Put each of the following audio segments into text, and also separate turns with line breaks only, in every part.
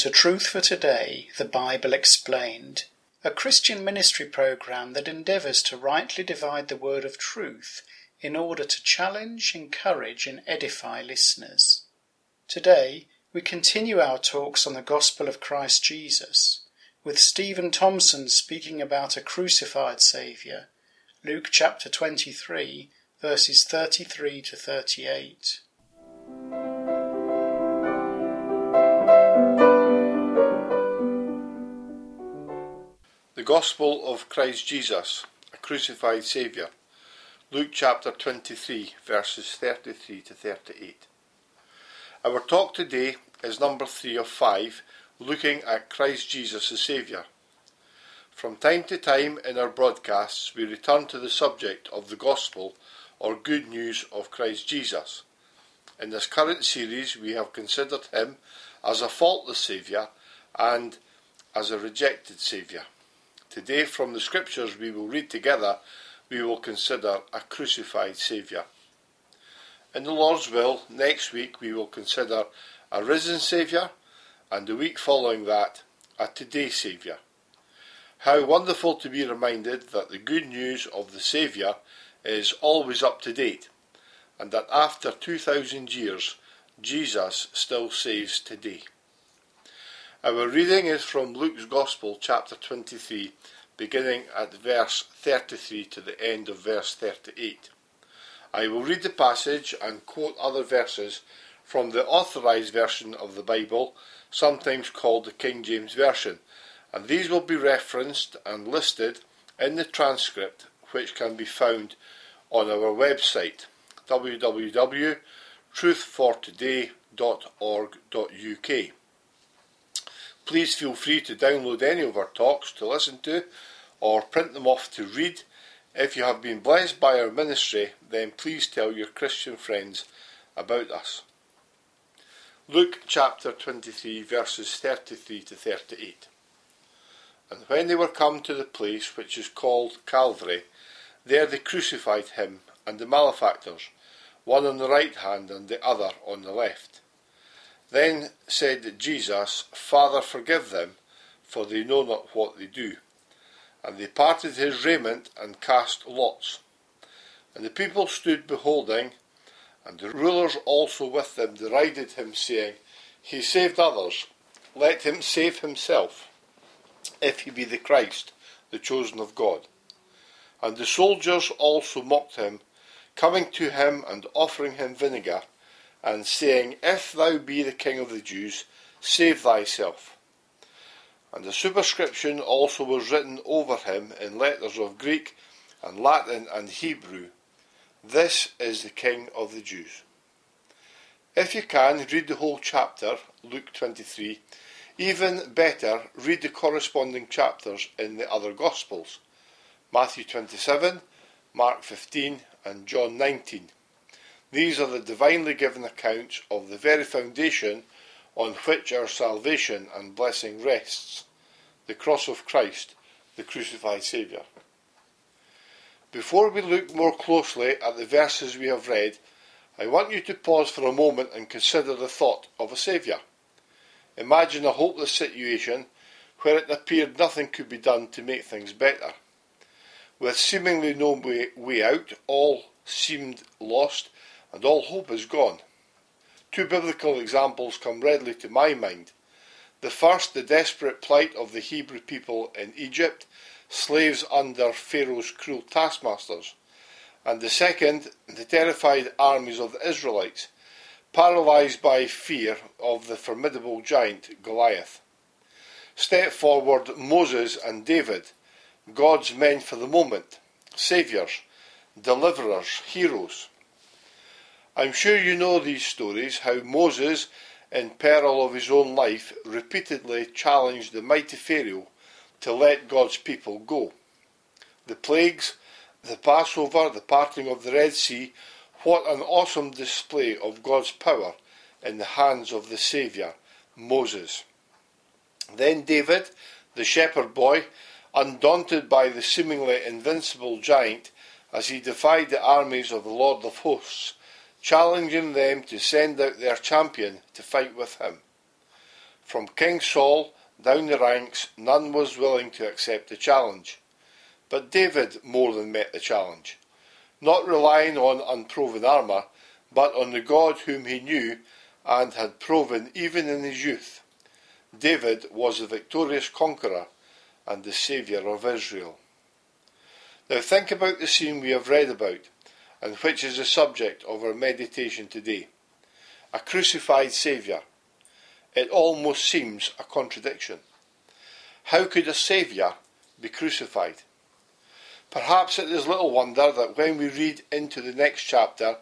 To Truth for Today, the Bible Explained, a Christian ministry program that endeavors to rightly divide the word of truth in order to challenge, encourage, and edify listeners. Today, we continue our talks on the gospel of Christ Jesus, with Stephen Thompson speaking about a crucified Saviour, Luke chapter 23, verses 33 to 38.
The Gospel of Christ Jesus, a crucified Saviour. Luke chapter 23, verses 33 to 38. Our talk today is number 3 of 5, looking at Christ Jesus as Saviour. From time to time in our broadcasts, we return to the subject of the Gospel or Good News of Christ Jesus. In this current series, we have considered Him as a faultless Saviour and as a rejected Saviour. Today, from the Scriptures we will read together, we will consider a crucified Saviour. In the Lord's will, next week we will consider a risen Saviour, and the week following that, a today Saviour. How wonderful to be reminded that the good news of the Saviour is always up to date, and that after 2,000 years, Jesus still saves today. Our reading is from Luke's Gospel, chapter 23, beginning at verse 33 to the end of verse 38. I will read the passage and quote other verses from the authorized version of the Bible, sometimes called the King James Version, and these will be referenced and listed in the transcript which can be found on our website www.truthfortoday.org.uk. Please feel free to download any of our talks to listen to or print them off to read. If you have been blessed by our ministry, then please tell your Christian friends about us. Luke chapter 23, verses 33 to 38. And when they were come to the place which is called Calvary, there they crucified him and the malefactors, one on the right hand and the other on the left. Then said Jesus, Father, forgive them, for they know not what they do. And they parted his raiment and cast lots. And the people stood beholding, and the rulers also with them derided him, saying, He saved others, let him save himself, if he be the Christ, the chosen of God. And the soldiers also mocked him, coming to him and offering him vinegar and saying, If thou be the King of the Jews, save thyself. And the superscription also was written over him in letters of Greek and Latin and Hebrew This is the King of the Jews. If you can, read the whole chapter, Luke 23. Even better, read the corresponding chapters in the other Gospels Matthew 27, Mark 15, and John 19. These are the divinely given accounts of the very foundation on which our salvation and blessing rests the cross of Christ, the crucified Saviour. Before we look more closely at the verses we have read, I want you to pause for a moment and consider the thought of a Saviour. Imagine a hopeless situation where it appeared nothing could be done to make things better. With seemingly no way, out, all seemed lost, and all hope is gone. Two biblical examples come readily to my mind. The first, the desperate plight of the Hebrew people in Egypt, slaves under Pharaoh's cruel taskmasters. And the second, the terrified armies of the Israelites, paralysed by fear of the formidable giant Goliath. Step forward Moses and David, God's men for the moment, saviours, deliverers, heroes. I'm sure you know these stories how Moses, in peril of his own life, repeatedly challenged the mighty Pharaoh to let God's people go. The plagues, the Passover, the parting of the Red Sea, what an awesome display of God's power in the hands of the Saviour, Moses. Then David, the shepherd boy, undaunted by the seemingly invincible giant, as he defied the armies of the Lord of hosts, challenging them to send out their champion to fight with him. From King Saul down the ranks, none was willing to accept the challenge. But David more than met the challenge, not relying on unproven armour, but on the God whom he knew and had proven even in his youth. David was the victorious conqueror and the Saviour of Israel. Now think about the scene we have read about, and which is the subject of our meditation today. A crucified Saviour. It almost seems a contradiction. How could a Saviour be crucified? Perhaps it is little wonder that when we read into the next chapter,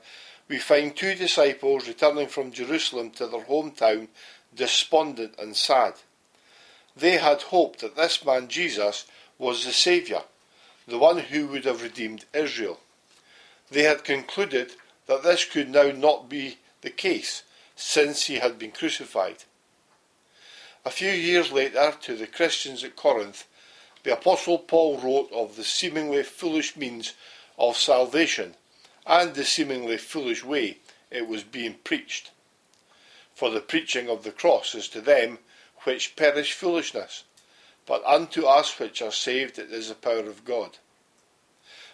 we find two disciples returning from Jerusalem to their hometown despondent and sad. They had hoped that this man Jesus was the Saviour, the one who would have redeemed Israel. They had concluded that this could now not be the case, since he had been crucified. A few years later, to the Christians at Corinth, the Apostle Paul wrote of the seemingly foolish means of salvation and the seemingly foolish way it was being preached. For the preaching of the cross is to them which perish foolishness, but unto us which are saved it is the power of God.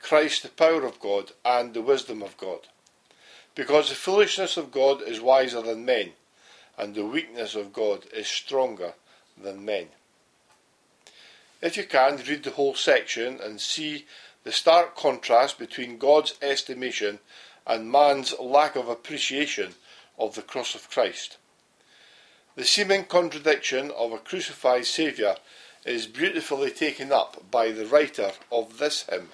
Christ the power of God and the wisdom of God. Because the foolishness of God is wiser than men, and the weakness of God is stronger than men. If you can, read the whole section and see the stark contrast between God's estimation and man's lack of appreciation of the cross of Christ. The seeming contradiction of a crucified Saviour is beautifully taken up by the writer of this hymn.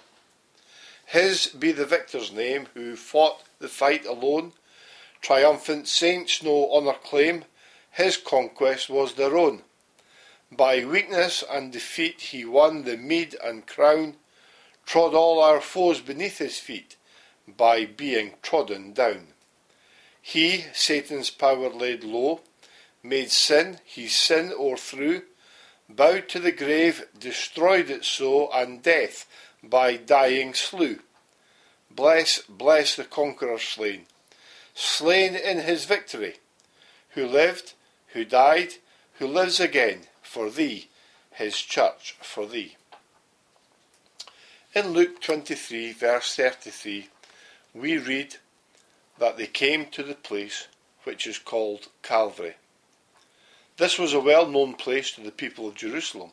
His be the victor's name who fought the fight alone. Triumphant saints no honour claim, his conquest was their own. By weakness and defeat he won the meed and crown, trod all our foes beneath his feet by being trodden down. He Satan's power laid low, made sin, he sin o'erthrew, bowed to the grave, destroyed it so, and death by dying slew. Bless, bless the conqueror slain, slain in his victory, who lived, who died, who lives again, for thee, his church for thee. In Luke 23, verse 33, we read that they came to the place which is called Calvary. This was a well known place to the people of Jerusalem.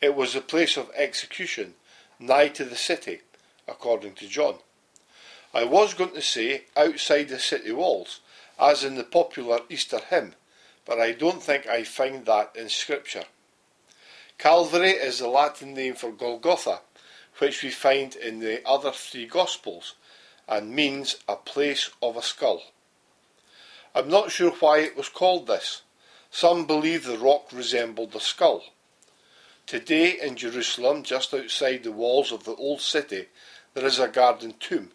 It was a place of execution, nigh to the city, according to John. I was going to say outside the city walls, as in the popular Easter hymn, but I don't think I find that in Scripture. Calvary is the Latin name for Golgotha, which we find in the other three Gospels, and means a place of a skull. I'm not sure why it was called this. Some believe the rock resembled a skull. Today in Jerusalem, just outside the walls of the old city, there is a garden tomb,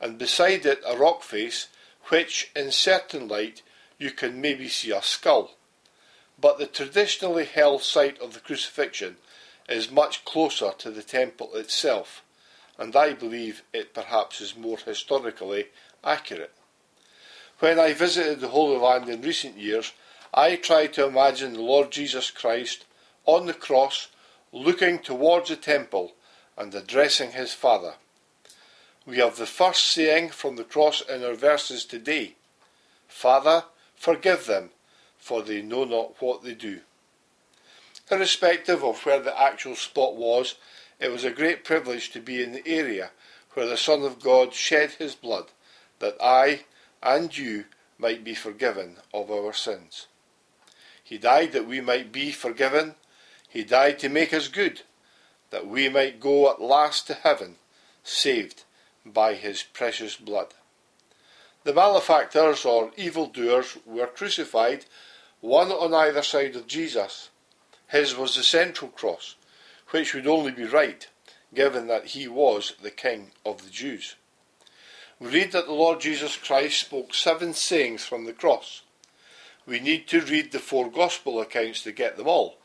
and beside it a rock face, which in certain light you can maybe see a skull. But the traditionally held site of the crucifixion is much closer to the temple itself, and I believe it perhaps is more historically accurate. When I visited the Holy Land in recent years, I tried to imagine the Lord Jesus Christ on the cross, looking towards the temple and addressing his Father. We have the first saying from the cross in our verses today Father, Forgive them, for they know not what they do. Irrespective of where the actual spot was, it was a great privilege to be in the area where the Son of God shed his blood, that I and you might be forgiven of our sins. He died that we might be forgiven. He died to make us good, that we might go at last to heaven, saved by his precious blood. The malefactors or evildoers were crucified, one on either side of Jesus. His was the central cross, which would only be right, given that he was the King of the Jews. We read that the Lord Jesus Christ spoke seven sayings from the cross. We need to read the four Gospel accounts to get them all,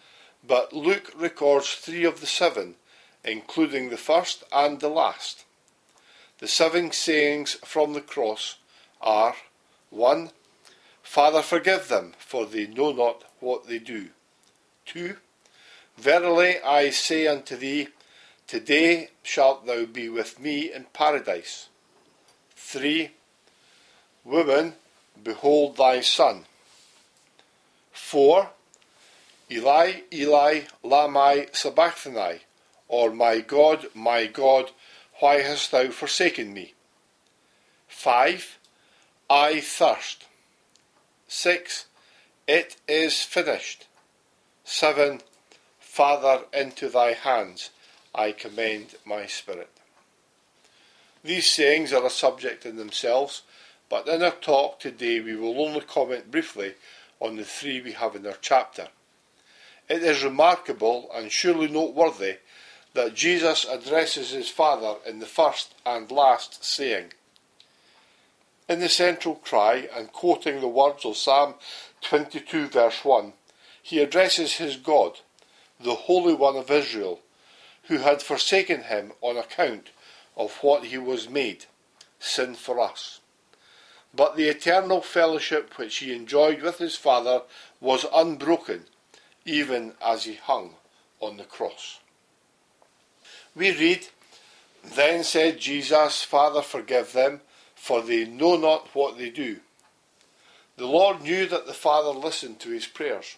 but Luke records three of the seven, including the first and the last. The seven sayings from the cross are 1. Father, forgive them, for they know not what they do. 2. Verily I say unto thee, Today shalt thou be with me in paradise. 3. Woman, behold thy son. 4. Eli, Eli, lama sabachthani, or My God, my God, why hast thou forsaken me? 5. I thirst. 6. It is finished. 7. Father, into thy hands I commend my spirit. These sayings are a subject in themselves, but in our talk today we will only comment briefly on the three we have in our chapter. It is remarkable and surely noteworthy that Jesus addresses his Father in the first and last saying. In the central cry, and quoting the words of Psalm 22 verse 1, he addresses his God, the Holy One of Israel, who had forsaken him on account of what he was made, sin for us. But the eternal fellowship which he enjoyed with his Father was unbroken, even as he hung on the cross. We read, Then said Jesus, Father, forgive them, for they know not what they do. The Lord knew that the Father listened to his prayers.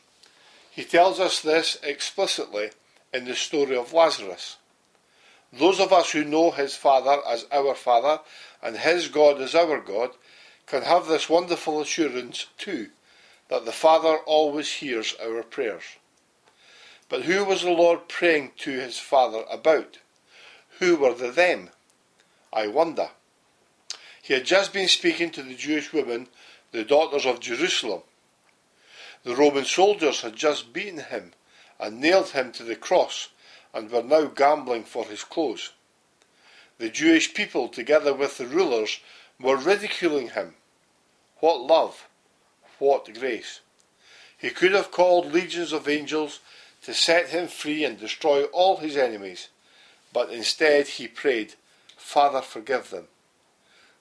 He tells us this explicitly in the story of Lazarus. Those of us who know his Father as our Father and his God as our God can have this wonderful assurance too that the Father always hears our prayers. But who was the Lord praying to his Father about? Who were the them? I wonder. He had just been speaking to the Jewish women, the daughters of Jerusalem. The Roman soldiers had just beaten him and nailed him to the cross and were now gambling for his clothes. The Jewish people, together with the rulers, were ridiculing him. What love! What grace! He could have called legions of angels to set him free and destroy all his enemies, but instead he prayed, Father, forgive them.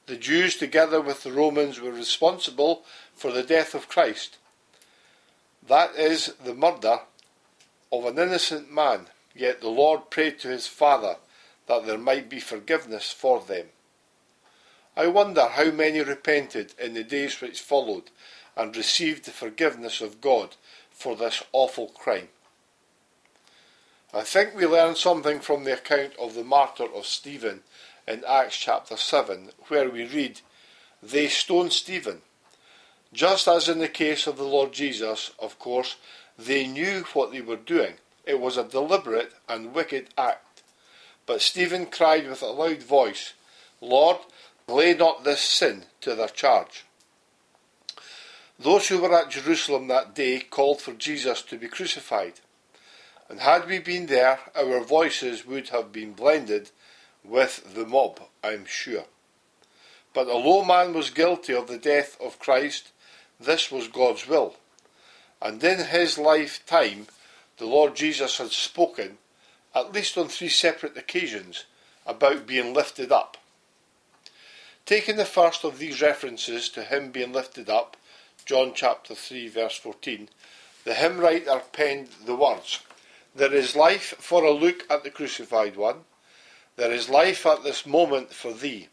The Jews, together with the Romans, were responsible for the death of Christ. That is the murder of an innocent man Yet the Lord prayed to his Father that there might be forgiveness for them. I wonder how many repented in the days which followed and received the forgiveness of God for this awful crime. I think we learn something from the account of the martyr of Stephen in Acts chapter 7, where we read, They stoned Stephen. Just as in the case of the Lord Jesus, of course, they knew what they were doing it was a deliberate and wicked act. But Stephen cried with a loud voice, Lord, lay not this sin to their charge. Those who were at Jerusalem that day called for Jesus to be crucified. And had we been there, our voices would have been blended with the mob, I'm sure. But although man was guilty of the death of Christ, this was God's will. And in his lifetime, the Lord Jesus had spoken, at least on three separate occasions, about being lifted up. Taking the first of these references to him being lifted up, John chapter 3 verse 14, the hymn writer penned the words, There is life for a look at the crucified one, there is life at this moment for thee.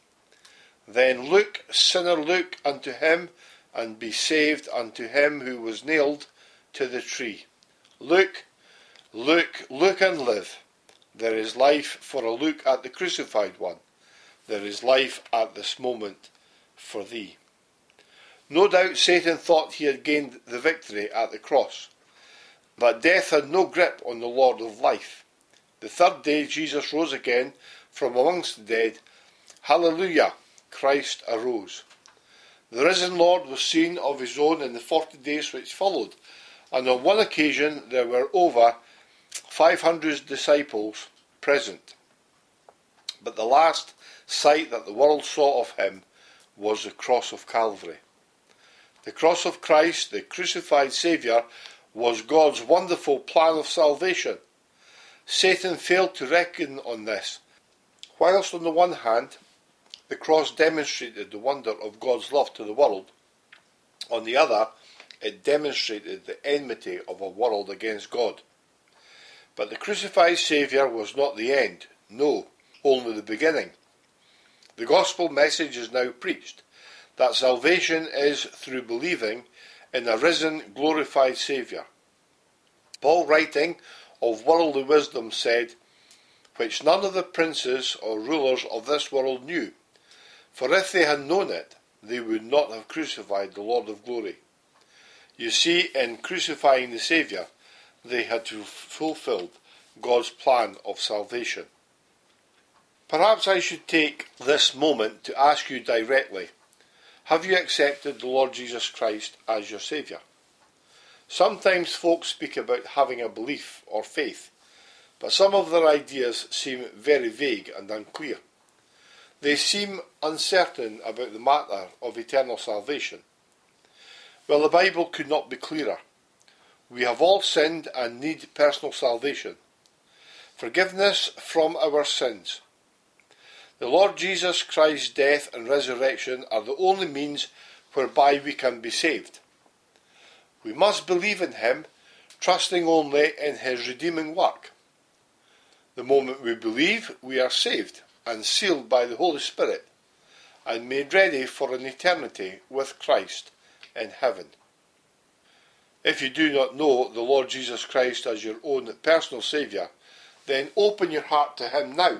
Then look, sinner, look unto him, and be saved unto him who was nailed to the tree. Look, Look, look and live. There is life for a look at the crucified one. There is life at this moment for thee. No doubt Satan thought he had gained the victory at the cross, but death had no grip on the Lord of life. The third day Jesus rose again from amongst the dead. Hallelujah! Christ arose. The risen Lord was seen of his own in the forty days which followed, and on one occasion there were over 500 disciples present. But the last sight that the world saw of him was the cross of Calvary. The cross of Christ, the crucified Saviour, was God's wonderful plan of salvation. Satan failed to reckon on this. Whilst on the one hand, the cross demonstrated the wonder of God's love to the world, on the other, it demonstrated the enmity of a world against God. But the crucified Saviour was not the end, no, only the beginning. The gospel message is now preached that salvation is through believing in a risen, glorified Saviour. Paul, writing of worldly wisdom, said, Which none of the princes or rulers of this world knew, for if they had known it, they would not have crucified the Lord of glory. You see, in crucifying the Saviour, they had fulfilled God's plan of salvation. Perhaps I should take this moment to ask you directly Have you accepted the Lord Jesus Christ as your Saviour? Sometimes folks speak about having a belief or faith, but some of their ideas seem very vague and unclear. They seem uncertain about the matter of eternal salvation. Well, the Bible could not be clearer. We have all sinned and need personal salvation. Forgiveness from our sins. The Lord Jesus Christ's death and resurrection are the only means whereby we can be saved. We must believe in Him, trusting only in His redeeming work. The moment we believe, we are saved and sealed by the Holy Spirit and made ready for an eternity with Christ in heaven. If you do not know the Lord Jesus Christ as your own personal Saviour, then open your heart to Him now.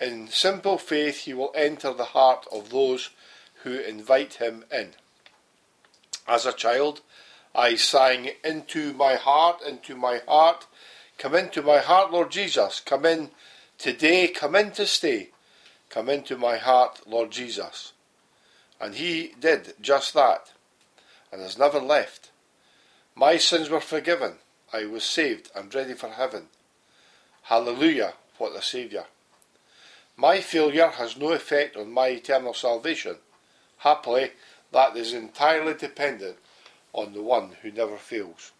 In simple faith, He will enter the heart of those who invite Him in. As a child, I sang, Into my heart, into my heart, come into my heart, Lord Jesus, come in today, come in to stay, come into my heart, Lord Jesus. And He did just that and has never left. My sins were forgiven. I was saved and ready for heaven. Hallelujah, what a Saviour. My failure has no effect on my eternal salvation. Happily, that is entirely dependent on the one who never fails.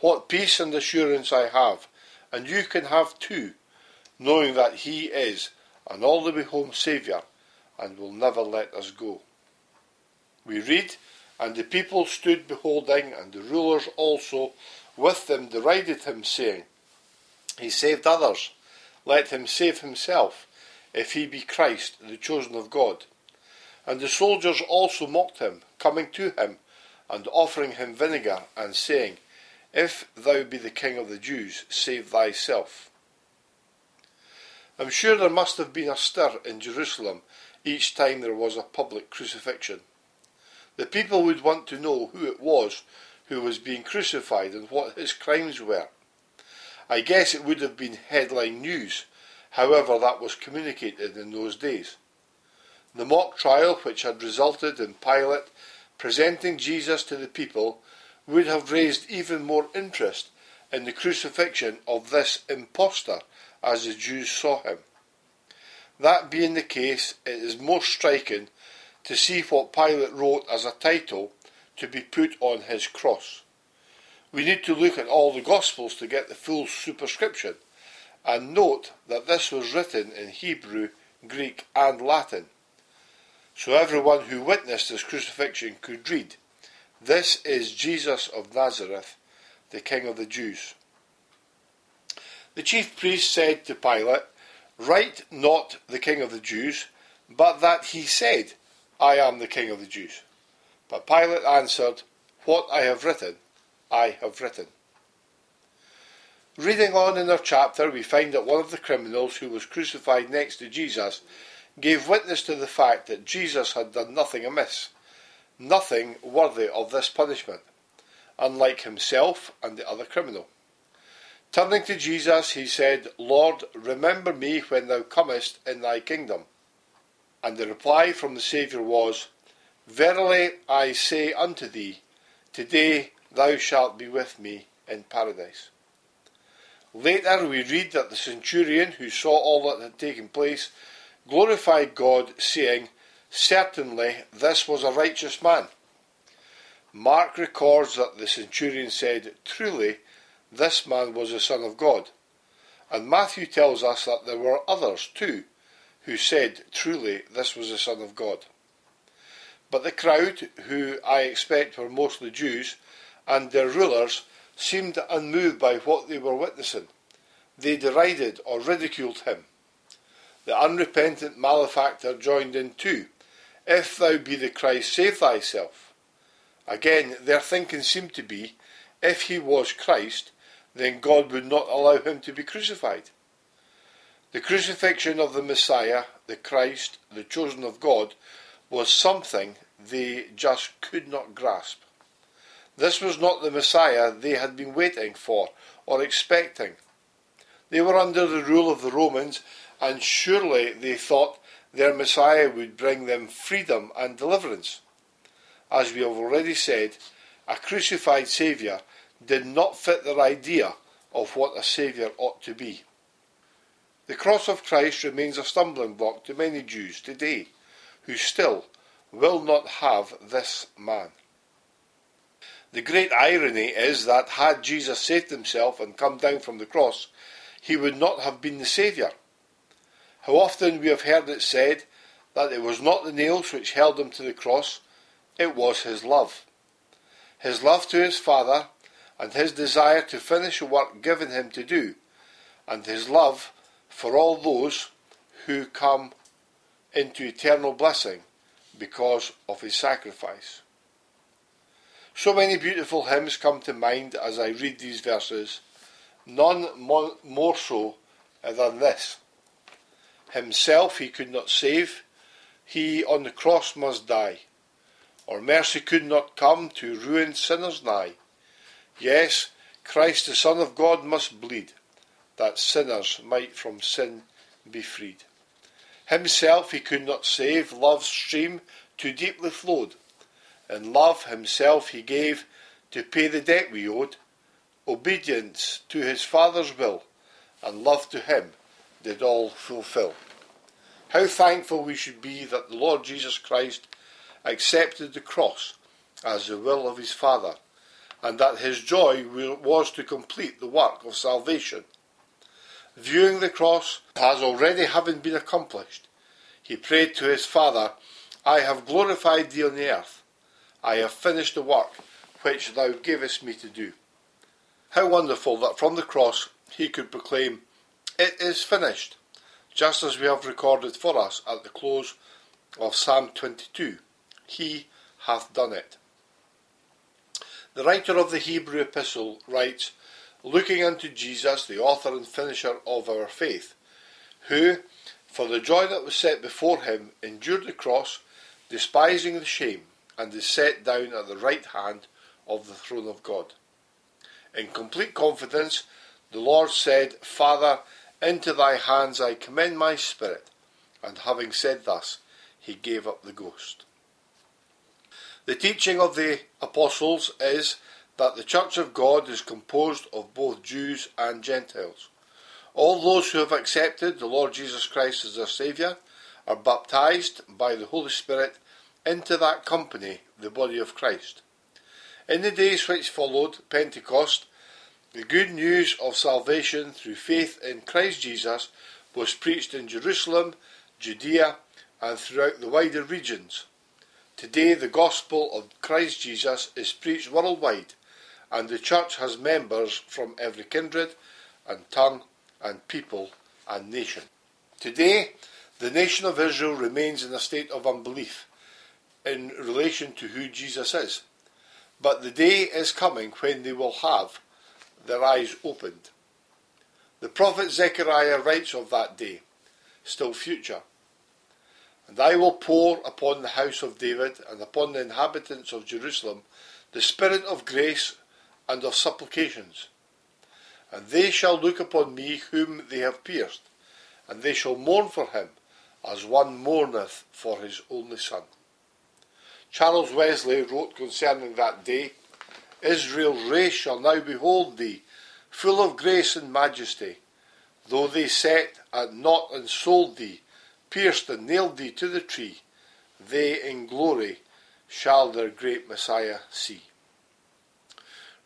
What peace and assurance I have, and you can have too, knowing that He is an all the way home Saviour and will never let us go. We read and the people stood beholding, and the rulers also with them derided him, saying, He saved others, let him save himself, if he be Christ, the chosen of God. And the soldiers also mocked him, coming to him, and offering him vinegar, and saying, If thou be the king of the Jews, save thyself. I'm sure there must have been a stir in Jerusalem each time there was a public crucifixion. The people would want to know who it was who was being crucified and what his crimes were. I guess it would have been headline news, however that was communicated in those days. The mock trial which had resulted in Pilate presenting Jesus to the people would have raised even more interest in the crucifixion of this impostor as the Jews saw him. That being the case, it is most striking to see what Pilate wrote as a title to be put on his cross. We need to look at all the Gospels to get the full superscription, and note that this was written in Hebrew, Greek, and Latin. So everyone who witnessed his crucifixion could read, This is Jesus of Nazareth, the King of the Jews. The chief priest said to Pilate, Write not the King of the Jews, but that he said, I am the King of the Jews. But Pilate answered, What I have written, I have written. Reading on in our chapter, we find that one of the criminals who was crucified next to Jesus gave witness to the fact that Jesus had done nothing amiss, nothing worthy of this punishment, unlike himself and the other criminal. Turning to Jesus, he said, Lord, remember me when thou comest in thy kingdom. And the reply from the Saviour was, Verily I say unto thee, today thou shalt be with me in paradise. Later we read that the centurion who saw all that had taken place glorified God, saying, Certainly this was a righteous man. Mark records that the centurion said, Truly, this man was the Son of God. And Matthew tells us that there were others too who said, Truly, this was the Son of God. But the crowd, who I expect were mostly Jews, and their rulers, seemed unmoved by what they were witnessing. They derided or ridiculed him. The unrepentant malefactor joined in too. If thou be the Christ, save thyself. Again, their thinking seemed to be, if he was Christ, then God would not allow him to be crucified. The crucifixion of the Messiah, the Christ, the chosen of God, was something they just could not grasp. This was not the Messiah they had been waiting for or expecting. They were under the rule of the Romans, and surely they thought their Messiah would bring them freedom and deliverance. As we have already said, a crucified Saviour did not fit their idea of what a Saviour ought to be. The cross of Christ remains a stumbling block to many Jews today who still will not have this man. The great irony is that had Jesus saved himself and come down from the cross, he would not have been the Saviour. How often we have heard it said that it was not the nails which held him to the cross, it was his love. His love to his Father, and his desire to finish the work given him to do, and his love for all those who come into eternal blessing because of his sacrifice. So many beautiful hymns come to mind as I read these verses none more so uh, than this. Himself he could not save, he on the cross must die, or mercy could not come to ruin sinners nigh. Yes, Christ the Son of God must bleed, that sinners might from sin be freed. Himself he could not save, love's stream too deeply flowed. In love himself he gave to pay the debt we owed obedience to his Father's will, and love to him did all fulfill. How thankful we should be that the Lord Jesus Christ accepted the cross as the will of his Father, and that his joy was to complete the work of salvation. Viewing the cross as already having been accomplished, he prayed to his Father, I have glorified thee on the earth. I have finished the work which thou gavest me to do. How wonderful that from the cross he could proclaim, It is finished, just as we have recorded for us at the close of Psalm 22. He hath done it. The writer of the Hebrew epistle writes, Looking unto Jesus, the author and finisher of our faith, who, for the joy that was set before him, endured the cross, despising the shame, and is set down at the right hand of the throne of God. In complete confidence, the Lord said, Father, into thy hands I commend my spirit. And having said thus, he gave up the ghost. The teaching of the apostles is that the Church of God is composed of both Jews and Gentiles. All those who have accepted the Lord Jesus Christ as their Saviour are baptized by the Holy Spirit into that company, the body of Christ. In the days which followed Pentecost, the good news of salvation through faith in Christ Jesus was preached in Jerusalem, Judea, and throughout the wider regions. Today, the gospel of Christ Jesus is preached worldwide, and the church has members from every kindred and tongue and people and nation. Today, the nation of Israel remains in a state of unbelief in relation to who Jesus is. But the day is coming when they will have their eyes opened. The prophet Zechariah writes of that day, still future. And I will pour upon the house of David and upon the inhabitants of Jerusalem the spirit of grace and of supplications. And they shall look upon me whom they have pierced, and they shall mourn for him, as one mourneth for his only son. Charles Wesley wrote concerning that day Israel's race shall now behold thee, full of grace and majesty. Though they set at naught and sold thee, pierced and nailed thee to the tree, they in glory shall their great Messiah see.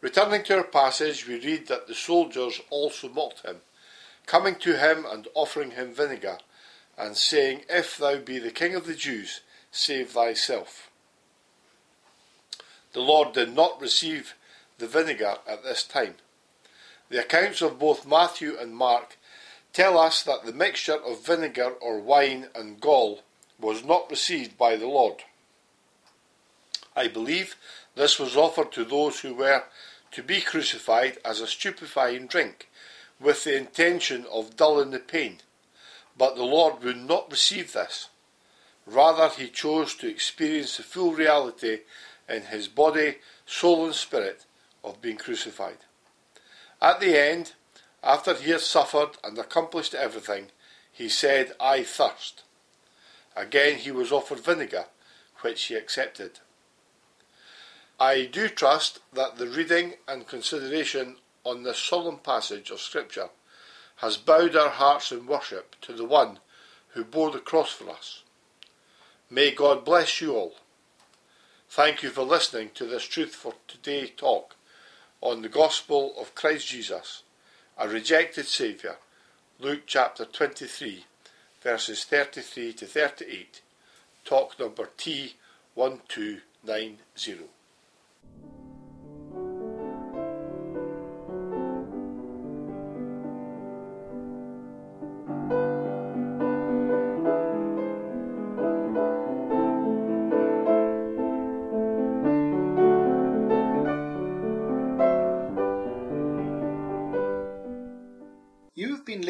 Returning to our passage, we read that the soldiers also mocked him, coming to him and offering him vinegar, and saying, If thou be the king of the Jews, save thyself. The Lord did not receive the vinegar at this time. The accounts of both Matthew and Mark tell us that the mixture of vinegar or wine and gall was not received by the Lord. I believe this was offered to those who were to be crucified as a stupefying drink, with the intention of dulling the pain. But the Lord would not receive this. Rather, he chose to experience the full reality in his body, soul, and spirit of being crucified. At the end, after he had suffered and accomplished everything, he said, I thirst. Again he was offered vinegar, which he accepted. I do trust that the reading and consideration on this solemn passage of Scripture has bowed our hearts in worship to the one who bore the cross for us. May God bless you all. Thank you for listening to this Truth for Today talk on the Gospel of Christ Jesus, a rejected Saviour, Luke chapter 23, verses 33 to 38, talk number T1290.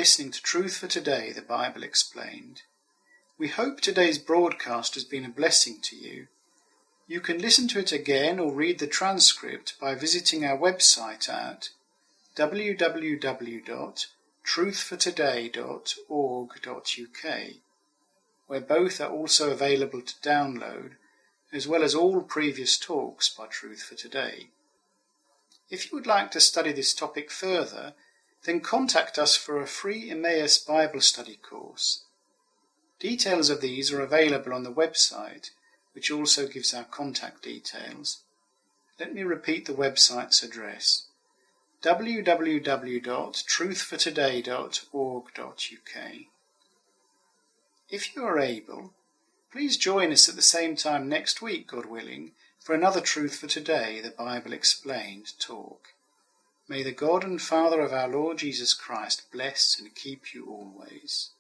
Listening to Truth for Today, the Bible Explained. We hope today's broadcast has been a blessing to you. You can listen to it again or read the transcript by visiting our website at www.truthfortoday.org.uk, where both are also available to download, as well as all previous talks by Truth for Today. If you would like to study this topic further, then contact us for a free Emmaus Bible study course. Details of these are available on the website, which also gives our contact details. Let me repeat the website's address www.truthfortoday.org.uk. If you are able, please join us at the same time next week, God willing, for another Truth for Today, the Bible Explained talk. May the God and Father of our Lord Jesus Christ bless and keep you always.